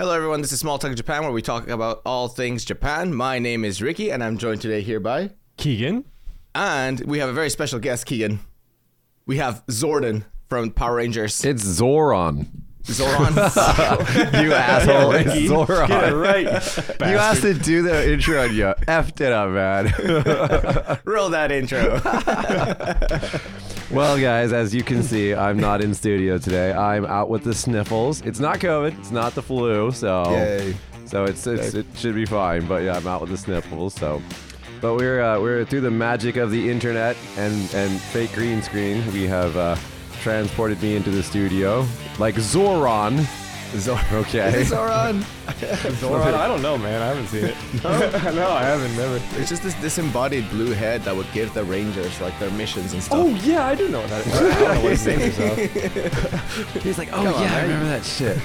Hello, everyone. This is Small Talk Japan, where we talk about all things Japan. My name is Ricky, and I'm joined today here by, Keegan. and we have a very special guest, Keegan. We have Zordon from Power Rangers. It's Zoran. Zoran. You asshole. It's Zoran. Get it right. You asked to do the intro and you effed it up, man. Roll that intro. Well, guys, as you can see, I'm not in studio today. I'm out with the sniffles. It's not COVID. It's not the flu. So, Yay. so it's, it's it should be fine. But yeah, I'm out with the sniffles. So, but we're uh, we're through the magic of the internet and and fake green screen. We have uh, transported me into the studio like Zoran. Zoran. Okay. Zoran. Zoran, I don't know, man. I haven't seen it. no, I haven't. Never. It's just this disembodied blue head that would give the Rangers like their missions and oh, stuff. Oh yeah, I do know that. I don't know what his name is. He's like, oh Come on, yeah, I remember that shit.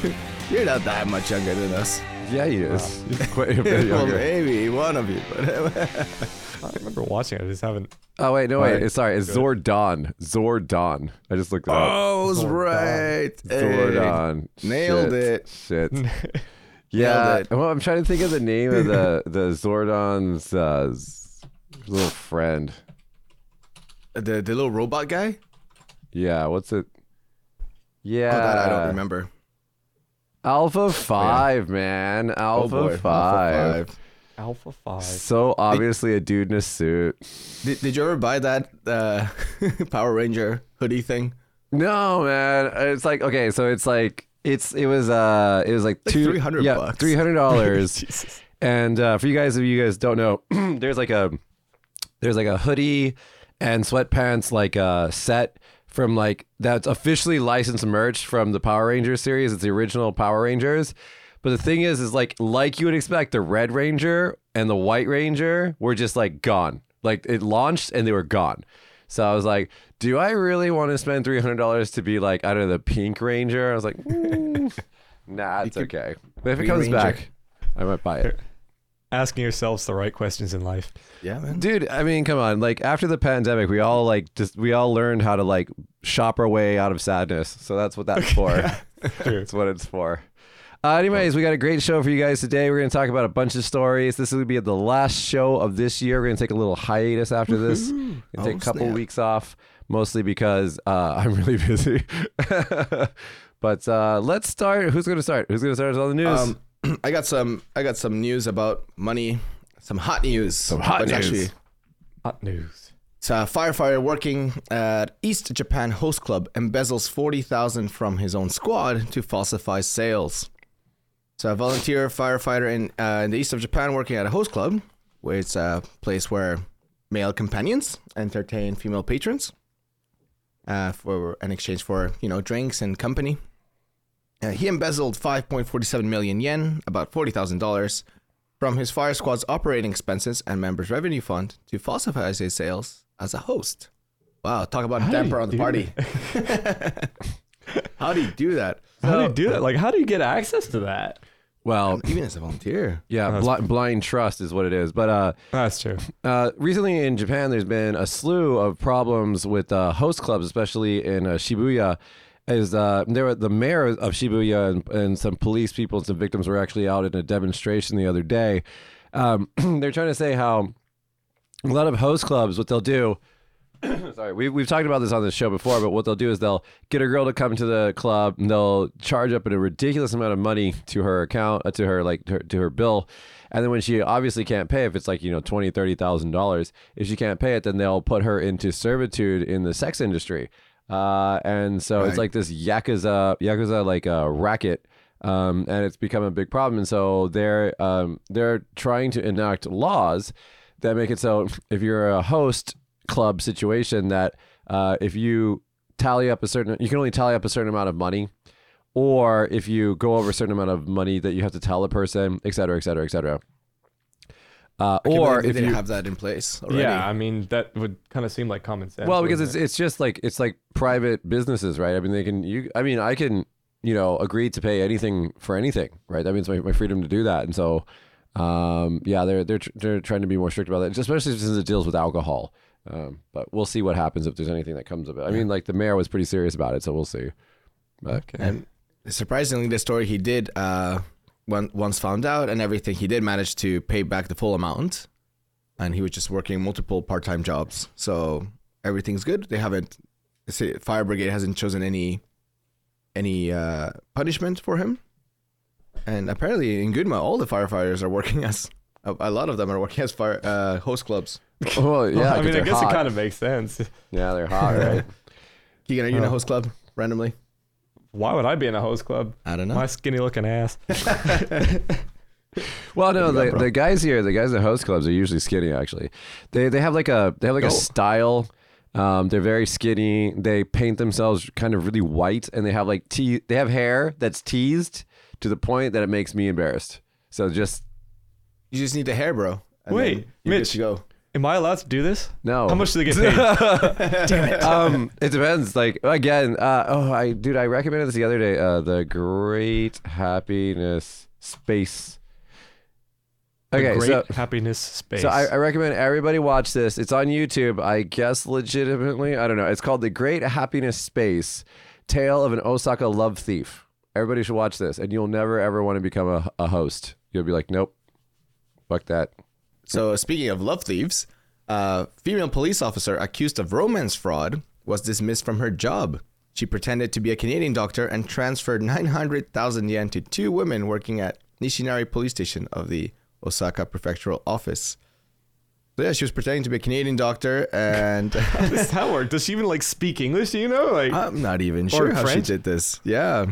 You're not that much younger than us. Yeah, he is. He's quite a bit younger. well, maybe one of you, but I remember watching it. I just haven't. Oh wait, no wait. Alright. It's sorry. It's Zordon. Zordon. I just looked it up. oh, was Zordon. right. Hey. Zordon. Nailed Shit. it. Shit. Yeah. it. Well, I'm trying to think of the name of the the Zordon's uh, z- little friend. The the little robot guy. Yeah. What's it? Yeah. Oh, that I don't remember. Alpha Five, man. Alpha oh Five. Alpha Five. Alpha Five. So obviously a dude in a suit. Did, did you ever buy that uh, Power Ranger hoodie thing? No, man. It's like okay, so it's like it's it was uh it was like, Like two 300 yeah bucks. three hundred dollars. And uh, for you guys, if you guys don't know, there's like a there's like a hoodie and sweatpants like uh set from like that's officially licensed merch from the Power Rangers series. It's the original Power Rangers. But the thing is, is like like you would expect, the Red Ranger and the White Ranger were just like gone. Like it launched and they were gone. So I was like, do I really want to spend three hundred dollars to be like out of the Pink Ranger? I was like, mm, nah, it's could okay. But if it comes Ranger. back, I might buy it. Asking yourselves the right questions in life. Yeah, man. Dude, I mean, come on. Like after the pandemic, we all like just we all learned how to like shop our way out of sadness. So that's what that's for. True. that's what it's for. Uh, anyways, we got a great show for you guys today. We're going to talk about a bunch of stories. This is going to be the last show of this year. We're going to take a little hiatus after this. We're Oh, take a couple snap. weeks off, mostly because uh, I'm really busy. but uh, let's start. Who's going to start? Who's going to start us on the news? Um, I got some. I got some news about money. Some hot news. Some hot news. Actually, Hot news. it's a firefighter working at East Japan Host Club embezzles forty thousand from his own squad to falsify sales. So a volunteer firefighter in, uh, in the east of Japan working at a host club, where it's a place where male companions entertain female patrons, uh, for an exchange for you know drinks and company. Uh, he embezzled 5.47 million yen, about $40,000, from his fire squad's operating expenses and members' revenue fund to falsify his sales as a host. Wow, talk about a How damper on the party. how do you do that? How do you do that? Like, how do you get access to that? well, Even as a volunteer. yeah, bl- blind trust is what it is. But uh, That's true. Uh, recently in Japan, there's been a slew of problems with uh, host clubs, especially in uh, Shibuya. As uh, there were the mayor of Shibuya and, and some police people and some victims were actually out in a demonstration the other day. Um, they're trying to say how a lot of host clubs, what they'll do. sorry, we, we've talked about this on this show before, but what they'll do is they'll get a girl to come to the club and they'll charge up a ridiculous amount of money to her account, uh, to her like to her, to her bill, and then when she obviously can't pay, if it's like you know twenty, thirty thousand dollars, if she can't pay it, then they'll put her into servitude in the sex industry, uh, and so it's like this yakuza yakuza like a racket. Um, and it's become a big problem, and so they're um, they're trying to enact laws that make it so if you're a host club situation that uh, if you tally up a certain you can only tally up a certain amount of money or if you go over a certain amount of money that you have to tell a person et cetera et cetera et cetera. Uh, or believe they if you have that in place already. Yeah, I mean that would kind of seem like common sense. well because it's wouldn't it's just like it's like private businesses right? I mean they can you i mean i can you know agree to pay anything for anything right? That means my, my freedom to do that. And so um yeah they're they're tr- they're trying to be more strict about that especially since it deals with alcohol um but we'll see what happens if there's anything that comes of it i mean like the mayor was pretty serious about it so we'll see but Okay. And surprisingly, the story he did uh, when, once found out and everything, he did manage to pay back the full amount, and he was just working multiple part-time jobs. So everything's good. They haven't, say, fire brigade hasn't chosen any any uh, punishment for him, and apparently in Goodma, all the firefighters are working as a, a lot of them are working as fire uh, host clubs. Well, yeah, I 'cause mean, I guess hot. it kind of makes sense. Yeah, they're hot, right? Keegan, are you in a Oh. host club randomly? Why would I be in a host club? I don't know. My skinny looking ass. Well, no, What do you the, the guys here, the guys at host clubs are usually skinny. Actually, they they have like a they have like Oh. a style. Um, they're very skinny. They paint themselves kind of really white, and they have like te- they have hair that's teased to the point that it makes me embarrassed. So just You just need the hair, bro. and Wait, then you're good Mitch. to go. Am I allowed to do this? no. How much do they get paid? Damn it. um, it depends. Like again, uh, oh, I dude, I recommended this the other day. Uh, the Great Happiness Space. The Okay, Great so happiness space. So I, I recommend everybody watch this. It's on YouTube, I guess legitimately. I don't know. It's called The Great Happiness Space Tale of an Osaka Love Thief. Everybody should watch this, and you'll never ever want to become a, a host. You'll be like, nope, fuck that. So speaking of love thieves, a female police officer accused of romance fraud was dismissed from her job. She pretended to be a Canadian doctor and transferred 900,000 yen to two women working at Nishinari Police Station of the Osaka Prefectural Office. So yeah, she was pretending to be a Canadian doctor, and How does that work? Does she even like speak English? Do you know? Like, I'm not even sure how French? she did this. Yeah,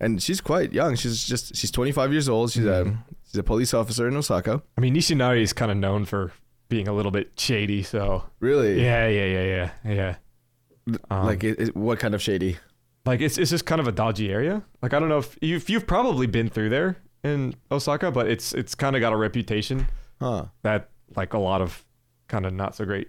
and she's quite young. She's just she's 25 years old. She's a mm-hmm. She's a police officer in Osaka. I mean, Nishinari is kind of known for being a little bit shady. So Really? yeah, yeah, yeah, yeah, yeah. Um, Like, it, it- what kind of shady? like it's it's just kind of a dodgy area. Like I don't know if you if you've probably been through there in Osaka, but it's it's kind of got a reputation Huh? that like a lot of kind of not so great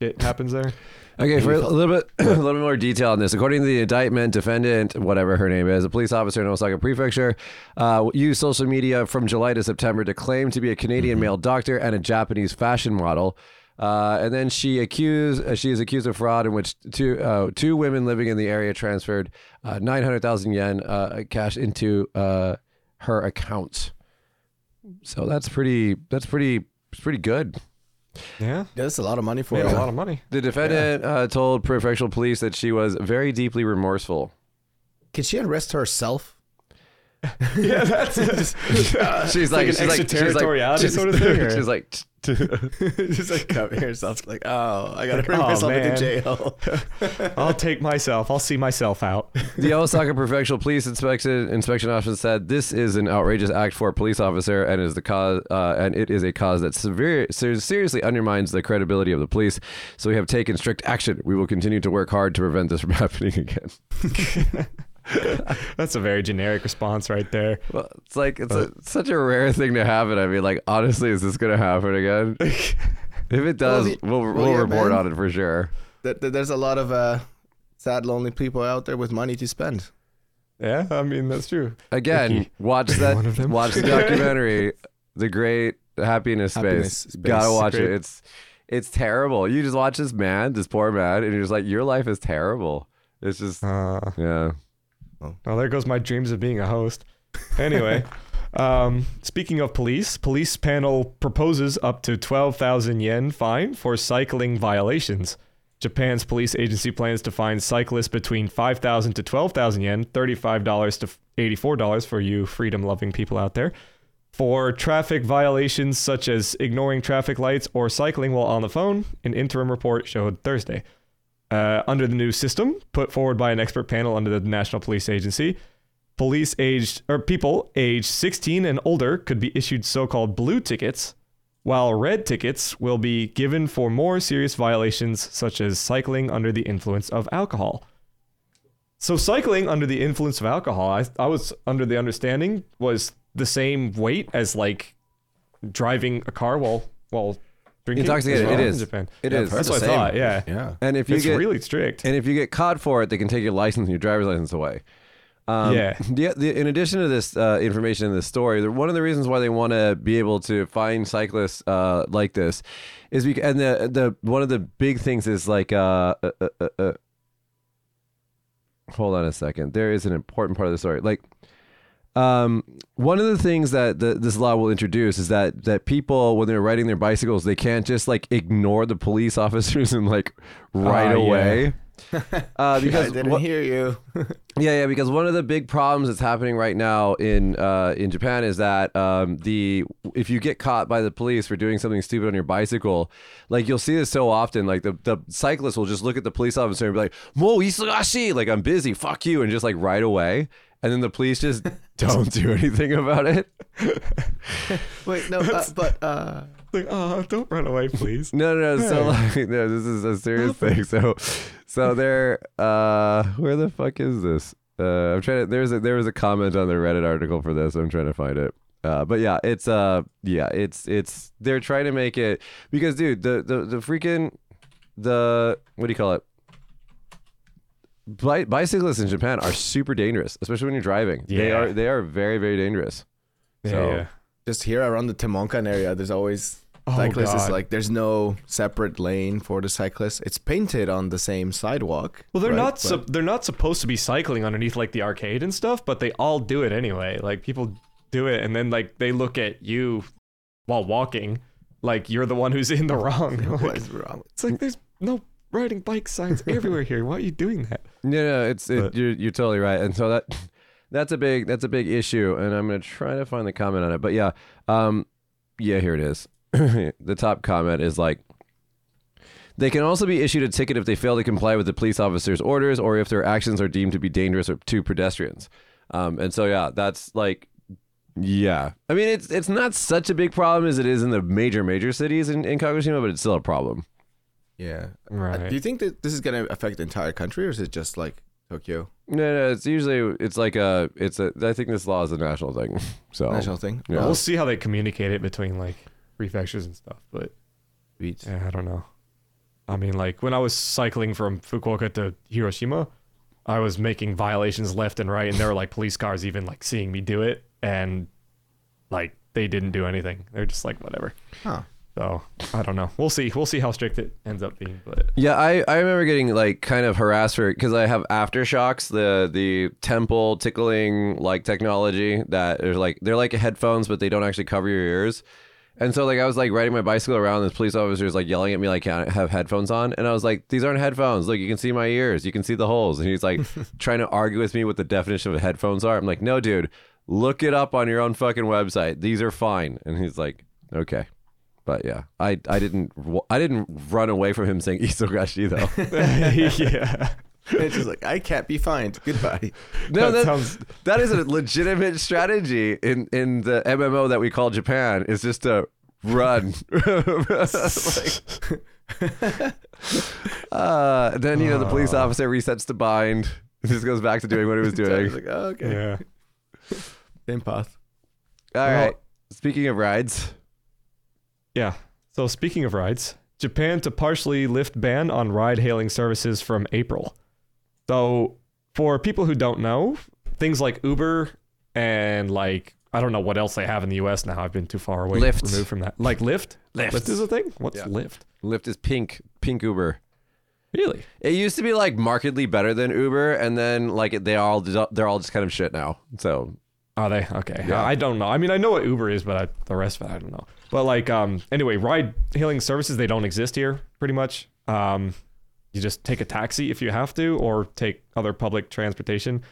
shit happens there. Okay, for a little bit, a little bit more detail on this. According to the indictment, defendant, whatever her name is, a police officer in Osaka Prefecture, uh, used social media from July to September to claim to be a Canadian male doctor and a Japanese fashion model. Uh, and then she accused, uh, she is accused of fraud in which two uh, two women living in the area transferred uh, nine hundred thousand yen uh, cash into uh, her account. So that's pretty. That's pretty. It's pretty good. Yeah, That's a lot of money for made a lot of money. The defendant uh, told prefectural police that she was very deeply remorseful. Can she arrest herself? yeah, that's it. She's like like, she's like, extraterritoriality she's sort of thing, or- She's like, just like cover herself. Like, oh, I gotta bring oh, myself man. into jail. I'll take myself. I'll see myself out. the Osaka Prefectural Police Inspection Inspection Officer said this is an outrageous act for a police officer and is the cause uh, and it is a cause that severe ser- seriously undermines the credibility of the police. So we have taken strict action. We will continue to work hard to prevent this from happening again. That's a very generic response right there. Well, it's like it's, a, it's such a rare thing to happen. I mean, like honestly, is this gonna happen again? if it does, the- we'll well, we'll yeah, report man. on it for sure. Th- th- There's a lot of uh, sad, lonely people out there with money to spend. Yeah, I mean that's true. Again, Ricky, watch that. one of them? Watch the documentary, The Great Happiness Space. Happiness Space. Gotta watch Great. it. It's it's terrible. You just watch this man, this poor man, and you're just like, your life is terrible. It's just Uh, yeah. Well, there goes my dreams of being a host. Anyway, um, speaking of police, police panel proposes up to 12,000 yen fine for cycling violations. Japan's police agency plans to fine cyclists between 5,000 to 12,000 yen, $35 to $84 for you freedom loving people out there, for traffic violations such as ignoring traffic lights or cycling while on the phone, an interim report showed Thursday. Uh, under the new system put forward by an expert panel under the National Police Agency, police aged or people aged 16 and older could be issued so-called blue tickets, while red tickets will be given for more serious violations such as cycling under the influence of alcohol. So cycling under the influence of alcohol, I, I was under the understanding was the same weight as like driving a car while while drinking. Intoxicated, as well it in. Japan. It Yeah, is. That's what I thought. Yeah, Yeah. And if you it's get really strict. and if you get caught for it, they can take your license and your driver's license away. Um, Yeah. The, the, in addition to this uh, information in this story, the, one of the reasons why they want to be able to find cyclists uh, like this is because, and the the one of the big things is like, uh, uh, uh, uh, hold on a second. There is an important part of the story. Like, um, one of the things that the, this law will introduce is that that people when they're riding their bicycles they can't just like ignore the police officers and like right Ah, yeah. away. Uh, I because didn't what- hear you. yeah, yeah, because one of the big problems that's happening right now in uh, in Japan is that um, the if you get caught by the police for doing something stupid on your bicycle, like you'll see this so often, like the, the cyclist will just look at the police officer and be like, "Mo isagashi," like I'm busy, fuck you, and just like right away, and then the police just don't do anything about it. Wait, no, uh, but uh, Like, oh, don't run away, please. No, no, no. So like, no, this is a serious thing. So, so there. Uh, where the fuck is this? Uh, I'm trying to. There's a there was a comment on the Reddit article for this. I'm trying to find it. Uh, but yeah, it's uh, yeah, it's it's they're trying to make it because dude, the the the freaking the what do you call it? Bi- bicyclists in Japan are super dangerous, especially when you're driving. They Yeah. are they are very very dangerous. Yeah, So- yeah. just here around the Tenmonkan area, there's always Oh, cyclists. It's God. like there's no separate lane for the cyclists. It's painted on the same sidewalk. Well, they're right? not. But- Su- they're not supposed to be cycling underneath like the arcade and stuff, but they all do it anyway. Like people do it, and then like they look at you while walking, like you're the one who's in the wrong. what Like, is wrong? it's like there's no riding bike signs everywhere here. Why are you doing that? No, no, it's it, But- you're you're totally right, and so that that's a big that's a big issue, and I'm gonna try to find the comment on it. But yeah, um, yeah, here it is. the top comment is like. They can also be issued a ticket if they fail to comply with the police officer's orders or if their actions are deemed to be dangerous or to pedestrians. Um, and so yeah, that's like yeah. I mean it's it's not such a big problem as it is in the major major cities in, in Kagoshima, but it's still a problem. Yeah. Uh, Right. Do you think that this is gonna affect the entire country, or is it just like Tokyo No, no, it's usually it's like a it's a I think this law is a national thing. So national thing? Yeah. We'll see how they communicate it between like prefectures and stuff, but Sweet. yeah, I don't know. I mean, like when I was cycling from Fukuoka to Hiroshima, I was making violations left and right, and there were like police cars even like seeing me do it, and like they didn't do anything. They're just like whatever. Huh. So I don't know. We'll see. We'll see how strict it ends up being. But Yeah, I, I remember getting like kind of harassed for because I have AfterShokz, the the temple tickling like technology that there's like they're like headphones, but they don't actually cover your ears. And so like I was like riding my bicycle around, this police officer is like yelling at me like I have headphones on, and I was like, these aren't headphones. Look, you can see my ears, you can see the holes, and he's like trying to argue with me what the definition of headphones are. I'm like, no, dude, look it up on your own fucking website. These are fine. And he's like, okay. But yeah, I I didn't I didn't run away from him saying isogashi though. yeah, it's just like I can't be fined. Goodbye. No, That that, sounds- that is a legitimate strategy in in the MMO that we call Japan. Is just to run. Like- uh, then you know the police officer resets the bind. Just goes back to doing what he was doing. was like, oh, okay. yeah, Same path. All right. Speaking of rides, yeah. So speaking of rides, Japan to partially lift ban on ride-hailing services from April. So for people who don't know, things like Uber and like I don't know what else they have in the U.S. now. I've been too far away Lyft. removed from that. Like Lyft. Lyft. Lyft is a thing. What's Yeah. Lyft? Lyft is pink, pink Uber. Really? It used to be like markedly better than Uber, and then like they all they're all just kind of shit now. So Are they okay? Yeah. I don't know. I mean, I know what Uber is, but I, the rest of it, I don't know. But like, um, anyway, ride-hailing services they don't exist here, pretty much. Um, you just take a taxi if you have to, or take other public transportation.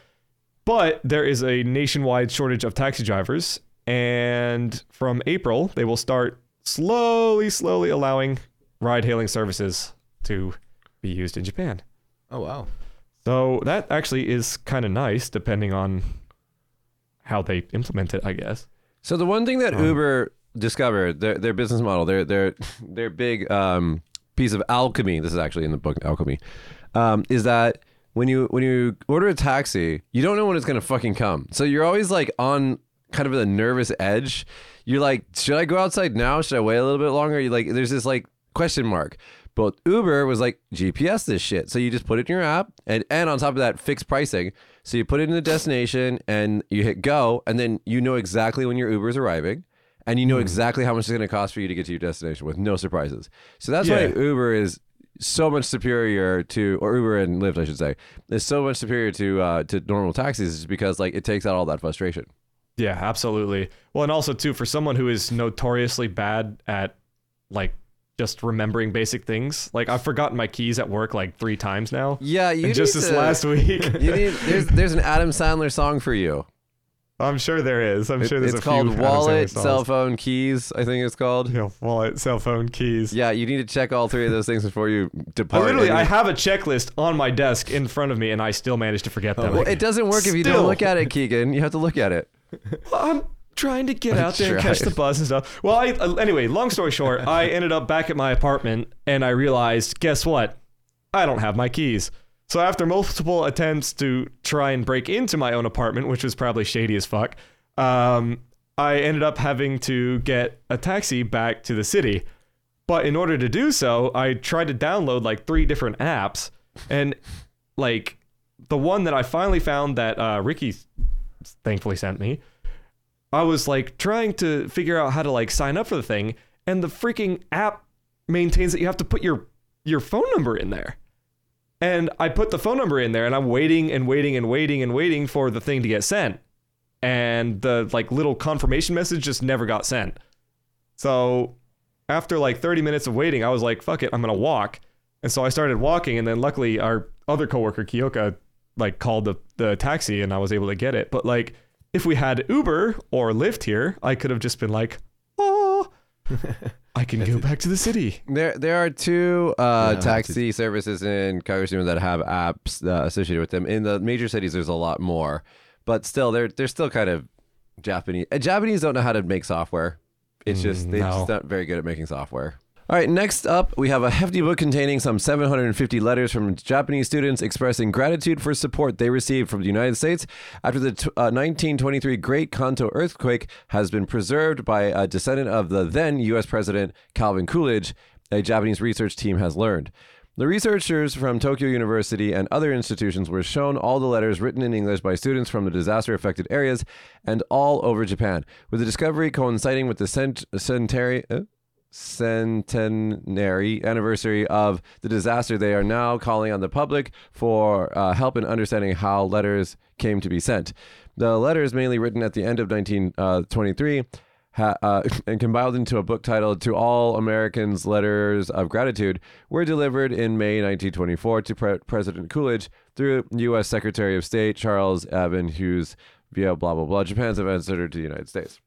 But there is a nationwide shortage of taxi drivers, and from April they will start slowly, slowly allowing ride-hailing services to be used in Japan. Oh wow. So that actually is kind of nice, depending on how they implement it, I guess. So the one thing that Oh. Uber discovered, their their business model, their their their big um, piece of alchemy. This is actually in the book Alchemy, um, is that when you when you order a taxi, you don't know when it's gonna fucking come. So you're always like on kind of a nervous edge. You're like, should I go outside now? Should I wait a little bit longer? You like, there's this like question mark. But Uber was like GPS this shit. So you just put it in your app and, and on top of that, fixed pricing. So you put it in the destination and you hit go, and then you know exactly when your Uber is arriving and you know exactly how much it's going to cost for you to get to your destination with no surprises. So that's why Uber is so much superior to, or Uber and Lyft, I should say, is so much superior to uh, to normal taxis, is because like it takes out all that frustration. Yeah, absolutely. Well, and also too for someone who is notoriously bad at like just remembering basic things. Like I've forgotten my keys at work like three times now. Yeah, you And just need this to- last week. You need there's there's an Adam Sandler song for you. I'm sure there is. I'm sure there's it's a called few Wallet, Cell Phone, Keys. I think it's called. Yeah, wallet, cell phone, keys. Yeah, you need to check all three of those things before you I depart. literally, I have a checklist on my desk in front of me, and I still manage to forget them. well, it doesn't work if you don't look at it, Keegan. You have to look at it. I'm trying to get out there and catch the tried. bus and stuff. Well, I, uh, anyway, long story short, I ended up back at my apartment and I realized, guess what? I don't have my keys. So after multiple attempts to try and break into my own apartment, which was probably shady as fuck, um, I ended up having to get a taxi back to the city. But in order to do so, I tried to download like three different apps, and like the one that I finally found that uh, Ricky thankfully sent me, I was like trying to figure out how to like sign up for the thing, and the freaking app maintains that you have to put your your phone number in there. And I put the phone number in there, and I'm waiting and waiting and waiting and waiting for the thing to get sent, and the like little confirmation message just never got sent. So after like 30 minutes of waiting, I was like, "Fuck it, I'm gonna walk." And so I started walking, and then luckily our other coworker Kyoka like called the the taxi, and I was able to get it. But like if we had Uber or Lyft here, I could have just been like, "Oh, I can go back to the city." There, there are two uh, Yeah, taxi services in Kagoshima that have apps uh, associated with them. In the major cities, there's a lot more, but still, they're they're still kind of Japanese. Uh, Japanese don't know how to make software. It's just Mm, they're no. just not very good at making software. All right, next up, we have a hefty book containing some 750 letters from Japanese students expressing gratitude for support they received from the United States after the t- uh, 1923 Great Kanto earthquake has been preserved by a descendant of the then U.S. President Calvin Coolidge, a Japanese research team has learned. The researchers from Tokyo University and other institutions were shown all the letters written in English by students from the disaster affected areas and all over Japan, with the discovery coinciding with the cent- centenary. Uh? Centenary anniversary of the disaster, they are now calling on the public for uh, help in understanding how letters came to be sent. The letters, mainly written at the end of 1923, ha- uh, and compiled into a book titled "To All Americans: Letters of Gratitude," were delivered in May 1924 to Pre- President Coolidge through U.S. Secretary of State Charles Evan Hughes via blah blah blah Japan's ambassador to the United States.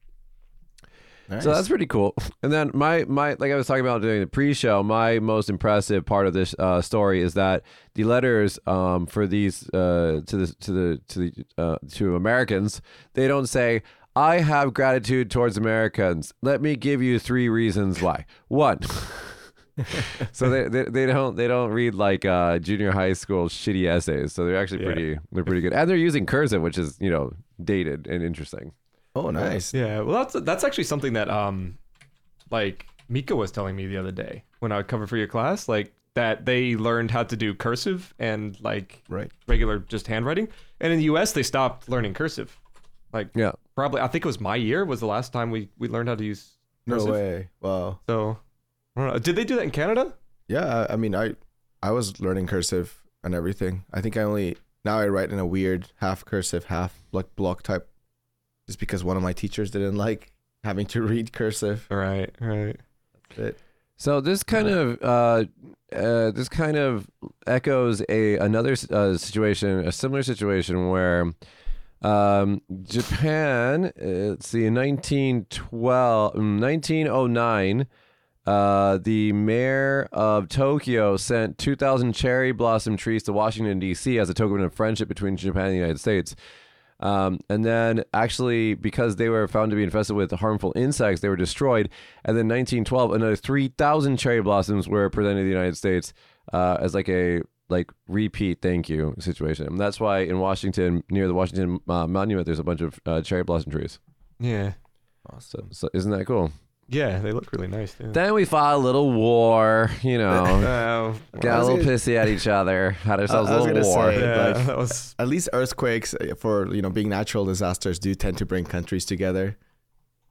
Nice. So that's pretty cool. And then my my like I was talking about during the pre-show, my most impressive part of this uh, story is that the letters um, for these uh, to the to the to the uh, to Americans, they don't say I have gratitude towards Americans. Let me give you three reasons why. One. so they, they they don't they don't read like uh, junior high school shitty essays. So they're actually Yeah. pretty they're pretty good, and they're using cursive, which is you know dated and interesting. Oh, nice. Yeah, well, that's that's actually something that um, like Mika was telling me the other day when I would cover for your class, like that they learned how to do cursive and like Right. regular just handwriting, and in the U.S. they stopped learning cursive. Like Yeah. probably, I think it was my year was the last time we we learned how to use No way. Wow. So, I don't know. Did they do that in Canada? Yeah, I I mean, I I was learning cursive and everything. I think I only now I write in a weird half cursive, half like block type, just because one of my teachers didn't like having to read cursive. Right, right. It, So this kind of uh, uh, this kind of echoes a another uh, situation, a similar situation where um, Japan. uh, Let's see, in 1912, mm, 1909. Uh, the mayor of Tokyo sent 2,000 cherry blossom trees to Washington, D.C. as a token of friendship between Japan and the United States. Um, and then, actually, because they were found to be infested with harmful insects, they were destroyed. And then, 1912, another 3,000 cherry blossoms were presented to the United States uh, as like a like repeat thank you situation. And that's why in Washington, near the Washington uh, Monument, there's a bunch of uh, cherry blossom trees. Yeah, awesome. So, isn't that cool? Yeah. They look really nice. Too. Then we fought a little war, you know. Oh, Got a little gonna- pissy at each other. Had ourselves I a was little gonna war. say- yeah, like- that was At least earthquakes, uh, for you know, being natural disasters, do tend to bring countries together.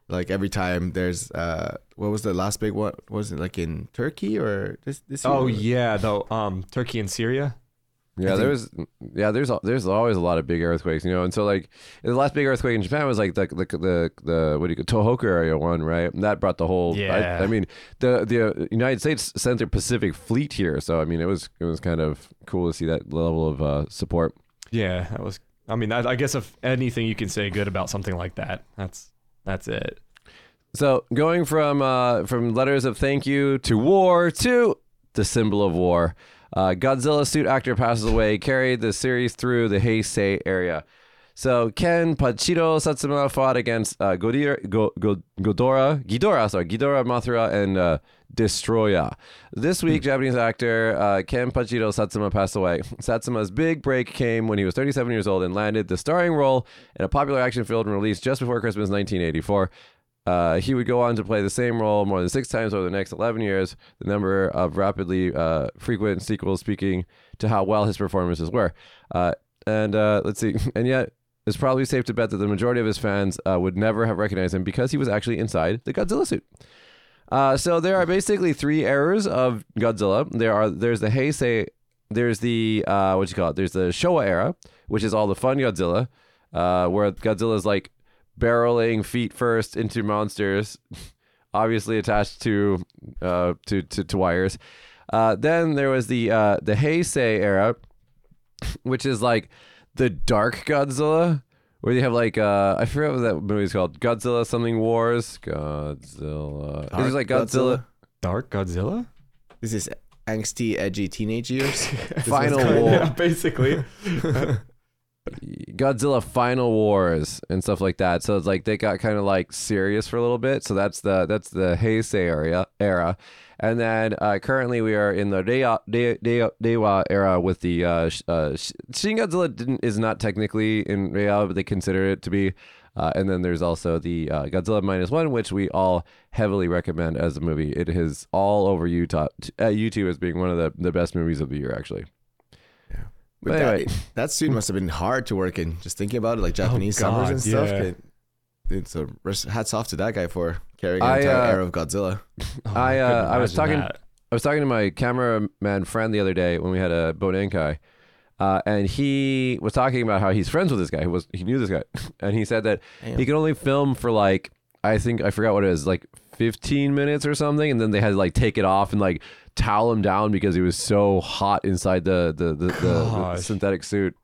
Like every time there's, uh, what was the last big one? Was it like in Turkey or this? this year? Oh yeah, though. Um, Turkey and Syria. Yeah, think- there was yeah, there's there's always a lot of big earthquakes, you know. And so like the last big earthquake in Japan was like the the the, the what do you call Tohoku area one, right? And that brought the whole. Yeah. I, I mean, the the United States sent their Pacific Fleet here, so I mean, it was it was kind of cool to see that level of uh, support. Yeah, that was. I mean, I, I guess if anything you can say good about something like that, that's that's it. So going from uh, from letters of thank you to war to the symbol of war, uh, Godzilla suit actor passes away. Carried the series through the Heisei area. So Kenpachiro Satsuma fought against uh, Godira, Go, Go, Godora, Ghidorah, sorry, Ghidorah, Mothra, and uh, Destoroyah. This week, Japanese actor uh, Kenpachiro Satsuma passed away. Satsuma's big break came when he was 37 years old and landed the starring role in a popular action film released just before Christmas 1984. Uh, he would go on to play the same role more than six times over the next 11 years, the number of rapidly uh, frequent sequels speaking to how well his performances were. Uh, and uh, let's see, and yet it's probably safe to bet that the majority of his fans uh, would never have recognized him because he was actually inside the Godzilla suit. Uh, so there are basically three eras of Godzilla. There are there's the Heisei, there's the what you call it? There's the Showa era, which is all the fun Godzilla, where Godzilla is like barreling feet first into monsters, obviously attached to uh, to, to to wires. Uh, then there was the uh, the Heisei era, which is like the dark Godzilla, where you have like uh, I forget what that movie's called, Godzilla something Wars, Godzilla. Dark it's like Godzilla, Dark Godzilla. This is angsty, edgy teenage years. Final War, Yeah, basically. Godzilla Final Wars and stuff like that. So it's like they got kind of like serious for a little bit. So that's the that's the Heisei area era. And then uh, currently we are in the Reiwa, Re- Re- Reiwa era with the uh, uh, Shin Godzilla didn't, is not technically in Reiwa, but they consider it to be. Uh, and then there's also the uh, Godzilla minus one, which we all heavily recommend as a movie. It is all over Utah, uh, YouTube as being one of the, the best movies of the year, actually. But But that, anyway. that suit must have been hard to work in. Just thinking about it, like Japanese summers God, and stuff. yeah. It, it's so hats off to that guy for carrying an I, entire uh, era of Godzilla. Oh, I, uh, couldn't I was talking- that. I was talking to my cameraman friend the other day when we had a Bonenkai, uh, and he was talking about how he's friends with this guy. He was he knew this guy, and he said that Damn. he could only film for like I think I forgot what it is, like 15 minutes or something, and then they had to like take it off and like towel him down because he was so hot inside the the the, the, the synthetic suit.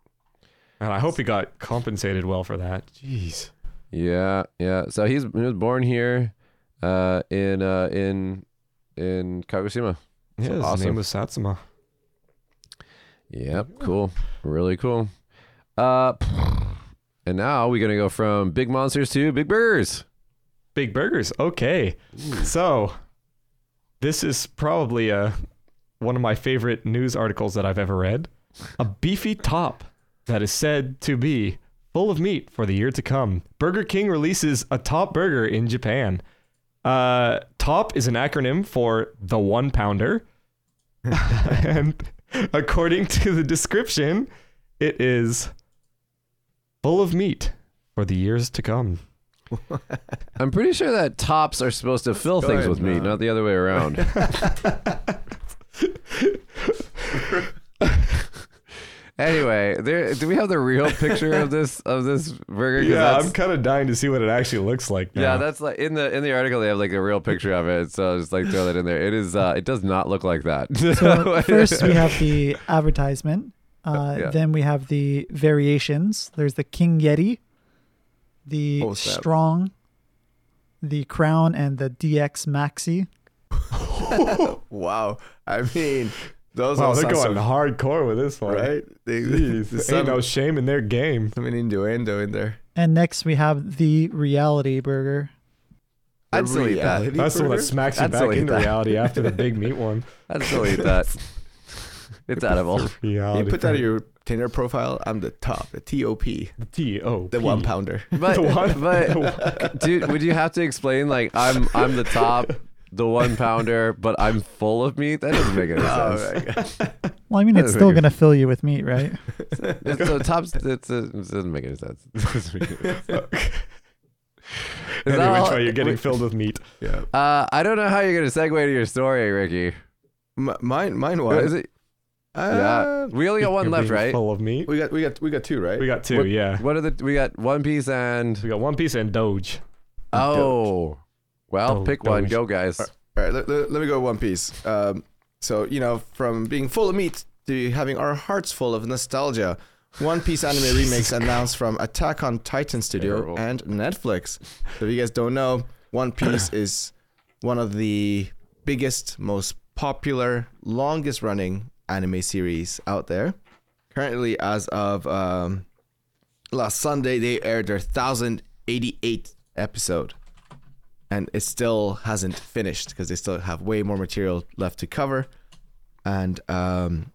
And I hope he got compensated well for that. Jeez. Yeah, yeah. So he's he was born here, uh, in uh in in Kagoshima. Yeah, his awesome. name was Satsuma. Yep, cool. Really cool. Uh and now we're gonna go from big monsters to big burgers. Big burgers. Okay. So, this is probably uh, one of my favorite news articles that I've ever read. A beefy top that is said to be full of meat for the year to come. Burger King releases a top burger in Japan. Uh, top is an acronym for the one pounder. and according to the description, it is full of meat for the years to come. I'm pretty sure that tops are supposed to fill Go things ahead, with meat, man. not the other way around. anyway, there do we have the real picture of this of this burger? 'Cause Yeah, I'm kind of dying to see what it actually looks like. yeah, that's like in the in the article they have like a real picture of it. So I'll just like throw that in there. It is uh it does not look like that. So first we have the advertisement. Uh, Yeah. Then we have the variations. There's the King Yeti, the. Strong, the Crown, and the DX Maxi. wow. I mean, those wow, all they're going so- hardcore with this one. right. They, Jeez, there's ain't some, no shame in their game. I some innuendo in there. And next we have the Reality Burger. I'd still eat that. Reality That's the one that smacks you I'd back into that. reality after the big meat one. I'd still eat that. It's edible. Reality. You put that in your Tinder profile. I'm the top, the TOP, the T O the one pounder. But, one- but dude, would you have to explain like I'm I'm the top, the one pounder, but I'm full of meat? That doesn't make any Oh, sense. my God. Well, I mean, it's still gonna fill you with meat, right? It's the top. It's a, it doesn't make any sense. It doesn't make. Is that Any all- way you're getting wait, filled with meat. yeah. Uh, I don't know how you're gonna segue to your story, Ricky. M- mine, mine was. is it? Yeah, Uh, we only got one You're left, being right? Full of meat. we got we got we got two, right? We got two, What- yeah. What are the? We got One Piece and We got One Piece and Doge. oh, well, Do- pick one. Doge. Go, guys. All right, let, let, let me go One Piece. Um, so you know, from being full of meat to having our hearts full of nostalgia, One Piece anime remakes announced from Attack on Titan Studio Terrible. and Netflix. So if you guys don't know, One Piece is one of the biggest, most popular, longest running anime series out there. Currently, as of um, last Sunday, they aired their 1088th episode and it still hasn't finished because they still have way more material left to cover. And um,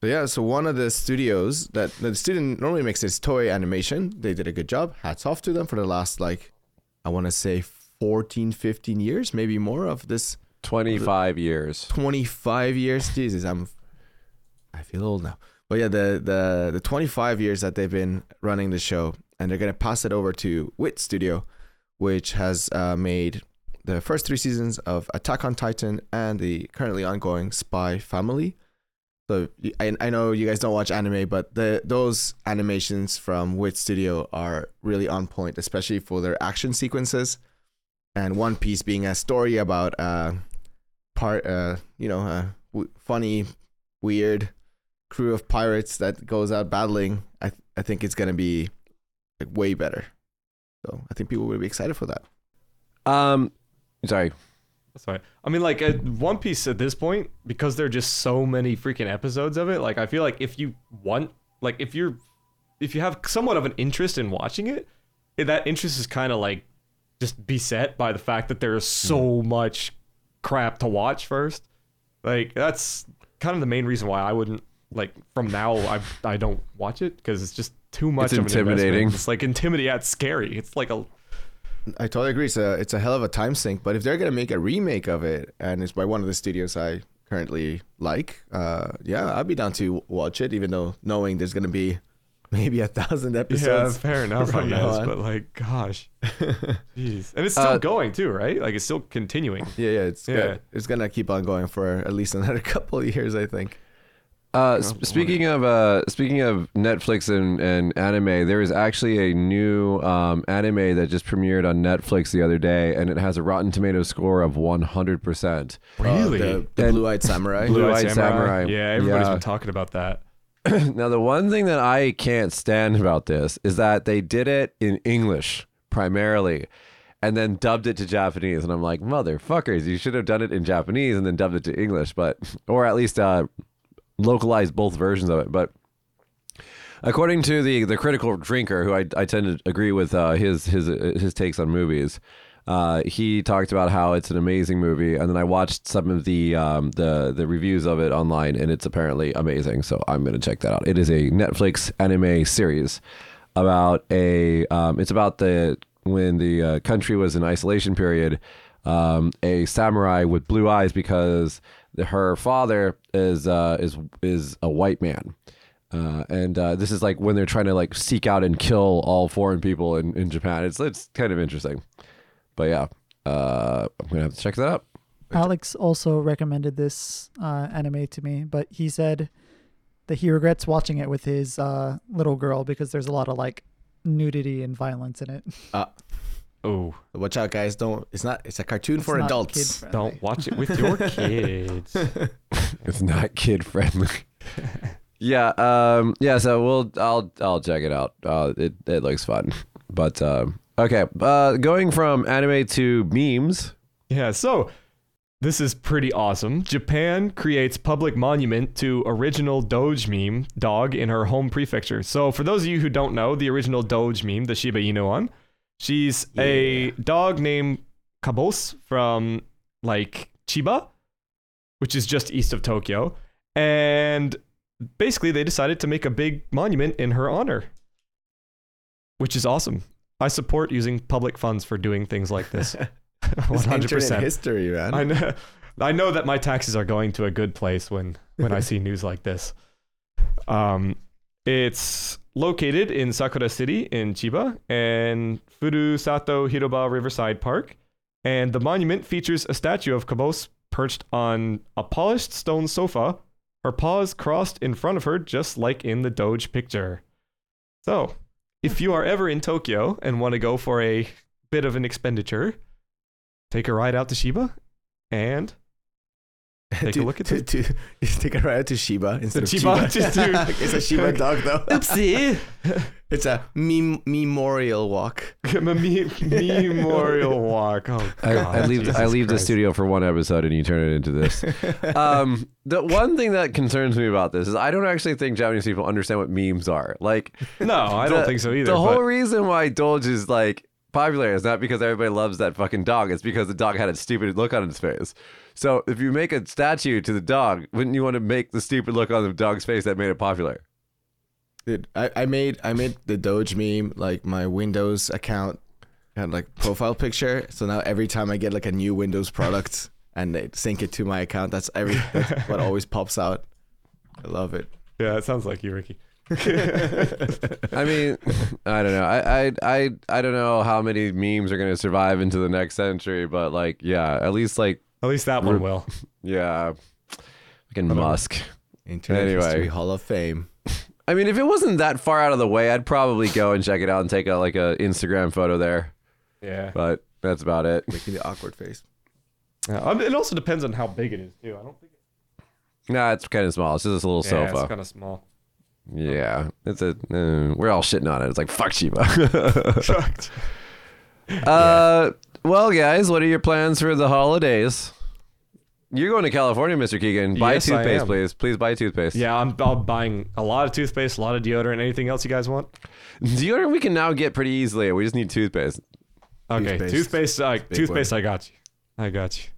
but yeah, so one of the studios that the student normally makes is Toei Animation. They did a good job. Hats off to them for the last like I want to say 14, 15 years, maybe more of this Twenty-five years. 25 years. Jesus, I'm I feel old now. But yeah, the the the 25 years that they've been running the show and they're to pass it over to Wit Studio which has uh, made the first three seasons of Attack on Titan and the currently ongoing Spy Family. So I know you guys don't watch anime, but the those animations from Wit Studio are really on point, especially for their action sequences. And One Piece being a story about uh part uh you know a w- funny, weird crew of pirates that goes out battling. I th- I think it's gonna be like way better. So I think people will be excited for that. Um, sorry. Sorry. I mean, like uh, One Piece at this point, because there are just so many freaking episodes of it. Like, I feel like if you want, like, if you're, if you have somewhat of an interest in watching it, eh, that interest is kind of like just beset by the fact that there is so much crap to watch first. Like, that's kind of the main reason why I wouldn't like from now. I I don't watch it because it's just too much. It's of an investment. intimidating. It's like intimidating. Yeah, it's scary. It's like a I totally agree. It's a it's a hell of a time sink. But if they're gonna make a remake of it, and it's by one of the studios I currently like, uh, yeah, I'd be down to watch it, even though knowing there's gonna be maybe a thousand episodes. Yeah, episodes. fair enough, I guess. But like, gosh, jeez, and it's still Uh, going too, right? Like, it's still continuing. Yeah, yeah, it's Yeah. good. It's gonna keep on going for at least another couple of years, I think. Uh, Oh, s- speaking of uh, speaking of Netflix and, and anime, there is actually a new um, anime that just premiered on Netflix the other day, and it has a Rotten Tomato score of 100%. Really? Uh, the the blue-eyed samurai. Blue- Blue-Eyed Samurai. Yeah, everybody's Yeah. been talking about that. now, the one thing that I can't stand about this is that they did it in English primarily, and then dubbed it to Japanese, and I'm like, motherfuckers, you should have done it in Japanese and then dubbed it to English, but or at least uh, localized both versions of it, but. According to the the critical drinker, who I, I tend to agree with uh, his his his takes on movies, uh, he talked about how it's an amazing movie, and then I watched some of the um, the the reviews of it online, and it's apparently amazing. So I'm gonna check that out. It is a Netflix anime series about a um, it's about the when the uh, country was in isolation period, um, a samurai with blue eyes because her father is uh, is is a white man. Uh, and uh, this is like when they're trying to like seek out and kill all foreign people in, in Japan. It's it's kind of interesting, but yeah, uh, I'm gonna have to check that out. Alex also recommended this uh, anime to me, but he said that he regrets watching it with his uh, little girl because there's a lot of like nudity and violence in it. Oh, watch out, guys! Don't. It's not. It's a cartoon It's for adults. don't watch it with your kids. It's not kid friendly. yeah, um, yeah. So we'll I'll I'll check it out. Uh, it it looks fun, but um, okay. Uh, going from anime to memes. Yeah, so this is pretty awesome. Japan creates public monument to original Doge meme dog in her home prefecture. So for those of you who don't know, the original Doge meme, the Shiba Inu one, she's a dog named Kabos from like Chiba, which is just east of Tokyo. And basically they decided to make a big monument in her honor. Which is awesome. I support using public funds for doing things like this. 100%. history, man. I know, I know that my taxes are going to a good place when when I see news like this. Um, it's located in Sakura City in Chiba and Furusato Hiroba Riverside Park, and the monument features a statue of Kabos perched on a polished stone sofa Her paws crossed in front of her, just like in the Doge picture. So, if you are ever in Tokyo and want to go for a bit of an expenditure, take a ride out to Chiba and Take a look at to, to, take a ride to Shiba instead To of Chiba, Chiba. it's a Shiba dog though. oopsie. It's a mem- memorial walk. Me- memorial walk. Oh, I, God, I leave I Jesus leave the studio for one episode and you turn it into this. um, the one thing that concerns me about this is I don't actually think Japanese people understand what memes are. Like No, I don't think so either. The whole but- reason why Doge is like popular is not because everybody loves that fucking dog. It's because the dog had a stupid look on its face. So if you make a statue to the dog, wouldn't you want to make the stupid look on the dog's face that made it popular? Dude, I, I made I made the Doge meme like my Windows account had like profile picture. So now every time I get like a new Windows product and they sync it to my account, that's every that's what always pops out. I love it. yeah, it sounds like you, Ricky. I mean, I don't know. I, I I I don't know how many memes are gonna survive into the next century, but like, yeah, at least like, At least that one will. yeah, fucking Whatever. Musk. Internet Anyway. History Hall of Fame. I mean, if it wasn't that far out of the way, I'd probably go and check it out and take a like a Instagram photo there. Yeah. But that's about it. Making the awkward face. Yeah, um, It also depends on how big it is too. I don't think. Nah, it's kind of small. It's just a little Yeah, it's kind of small. Yeah, it's a. Uh, we're all shitting on it. It's like fuck Shiba. uh, well, guys, what are your plans for the holidays? You're going to California, Mr. Keegan. Buy Yes, I toothpaste, am. please. Please buy toothpaste. yeah, I'm, I'm buying a lot of toothpaste, a lot of deodorant. Anything else you guys want? Deodorant we can now get pretty easily. We just need toothpaste. Okay, Toothpaste. toothpaste. uh, toothpaste. I got you. I got you.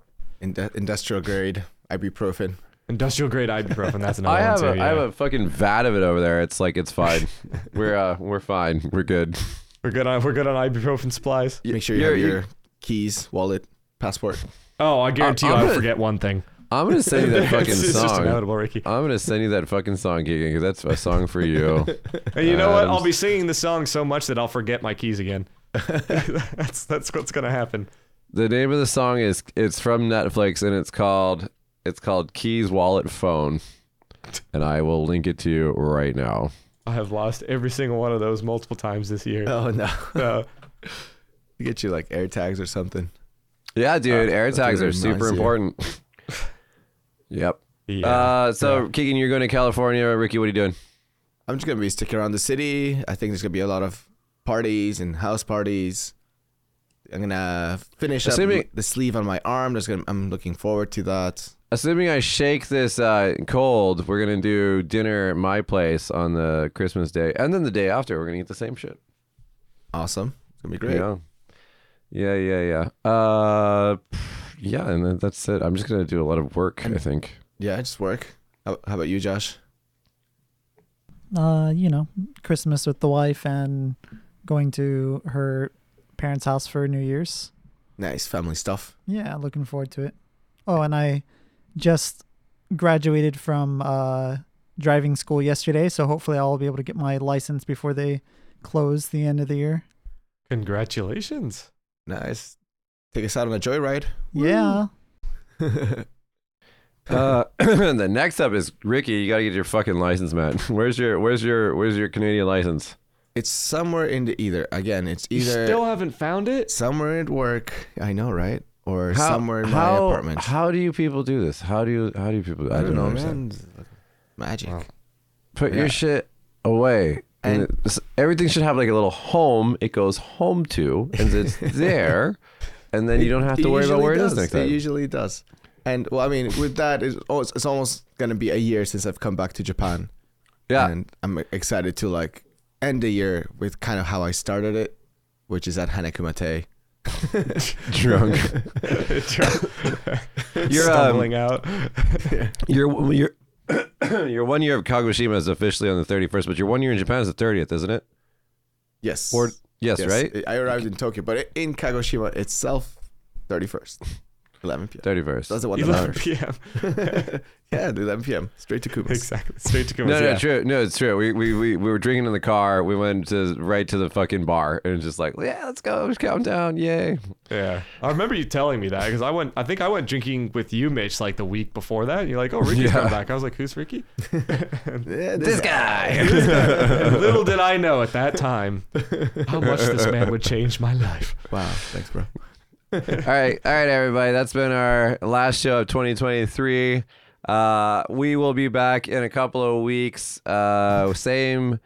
Indu- industrial grade ibuprofen. Industrial grade ibuprofen. That's another I have one a, too. I have a fucking vat of it over there. It's like it's fine. we're uh we're fine. We're good. We're good on we're good on ibuprofen supplies. Make sure you You're- have you- your keys, wallet, passport. Oh, I guarantee I'm you, I'll gonna- forget one thing. I'm gonna send you that fucking it's, it's just song. inevitable, Ricky. I'm gonna send you that fucking song, Keegan, because that's a song for you. And you know what? I'll be singing the song so much that I'll forget my keys again. that's that's what's gonna happen. The name of the song is it's from Netflix and it's called it's called Keys Wallet Phone. And I will link it to you right now. I have lost every single one of those multiple times this year. Oh no. Uh, Get you like air tags or something. Yeah, dude, Uh, air tags are super nice, yeah. important. yep. yeah. Uh, so Yeah. Keegan, you're going to California. Ricky, what are you doing? I'm just gonna be sticking around the city. I think there's gonna be a lot of parties and house parties. I'm gonna finish Assuming- up the sleeve on my arm. There's gonna, I'm looking forward to that. Assuming I shake this uh, cold, we're gonna do dinner at my place on the Christmas day, and then the day after, we're gonna eat the same shit. Awesome. It's gonna be great. Yeah, yeah, yeah, yeah. Uh, yeah, and then that's it. I'm just gonna do a lot of work. I think. Yeah, just work. How, how about you, Josh? Uh, you know, Christmas with the wife and going to her parents' house for New Year's. Nice family stuff. Yeah, looking forward to it. Oh, and I just graduated from uh, driving school yesterday, so hopefully I'll be able to get my license before they close the end of the year. Congratulations. Nice. Take us out on a joyride. Yeah. Uh, the next up is Ricky. You gotta get your fucking license, man. Where's your Where's your Where's your Canadian license? it's somewhere in the either. Again, it's You either still haven't found it? somewhere at work. I know, right? Or somewhere in my how, apartment. How do you people do this? How do you How do you people? I, don't know. man. Magic. Wow. Put Yeah. your shit away. And, And- it's- everything should have like a little home. It goes home to, and it's there, and then you don't have to worry about usually where it is does. next It time. usually does. And well, I mean, with that, it's, it's it's almost gonna be a year since I've come back to Japan. yeah, and I'm excited to like end the year with kind of how I started it, which is at Hanekumate. Drunk. You're, um, stumbling out. Your your your one year of Kagoshima is officially on the thirty first, but your one year in Japan is the thirtieth, isn't it? Yes. Or yes, Yes, right? I arrived in Tokyo, but in Kagoshima itself, thirty first. 11 p.m. 31st. That's the one that 11 p.m. yeah, dude, 11 p.m. Straight to Kumas. exactly. Straight to Kumas. No, no, yeah. true. No, it's true. We, we we we were drinking in the car. We went to right to the fucking bar and just like, yeah, let's go, let's count down, yay. Yeah, I remember you telling me that because I went. I think I went drinking with you, Mitch, like the week before that. And you're like, "Oh, Ricky's Yeah. coming back." I was like, "Who's Ricky?" Yeah, This guy. And little did I know at that time how much this man would change my life. Wow, thanks, bro. all right, all right, everybody. That's been our last show of 2023. Uh, we will be back in a couple of weeks. Uh, same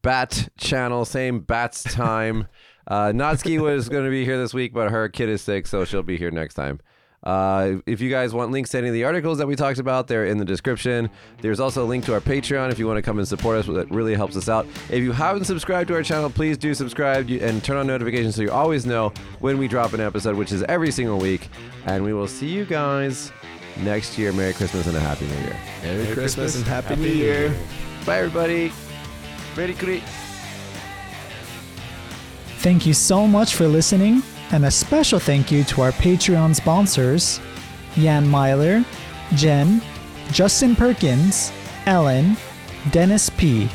bat channel, same bats time. Uh, Natsuki was going to be here this week, but her kid is sick, so she'll be here next time. Uh, if you guys want links to any of the articles that we talked about, they're in the description. There's also a link to our Patreon if you want to come and support us. That really helps us out. If you haven't subscribed to our channel, please do subscribe and turn on notifications so you always know when we drop an episode, which is every single week. And we will see you guys next year. Merry Christmas and a Happy New Year. Merry, Christmas, Christmas. and Happy, Happy New New Year. Year. Bye, everybody. Merry great. Thank you so much for listening, and a special thank you to our Patreon sponsors Jan Myler, Jen, Justin Perkins, Ellen, Dennis P.,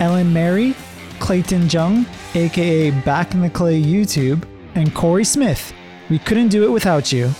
Ellen Mary, Clayton Jung, aka Back in the Clay YouTube, and Corey Smith. We couldn't do it without you.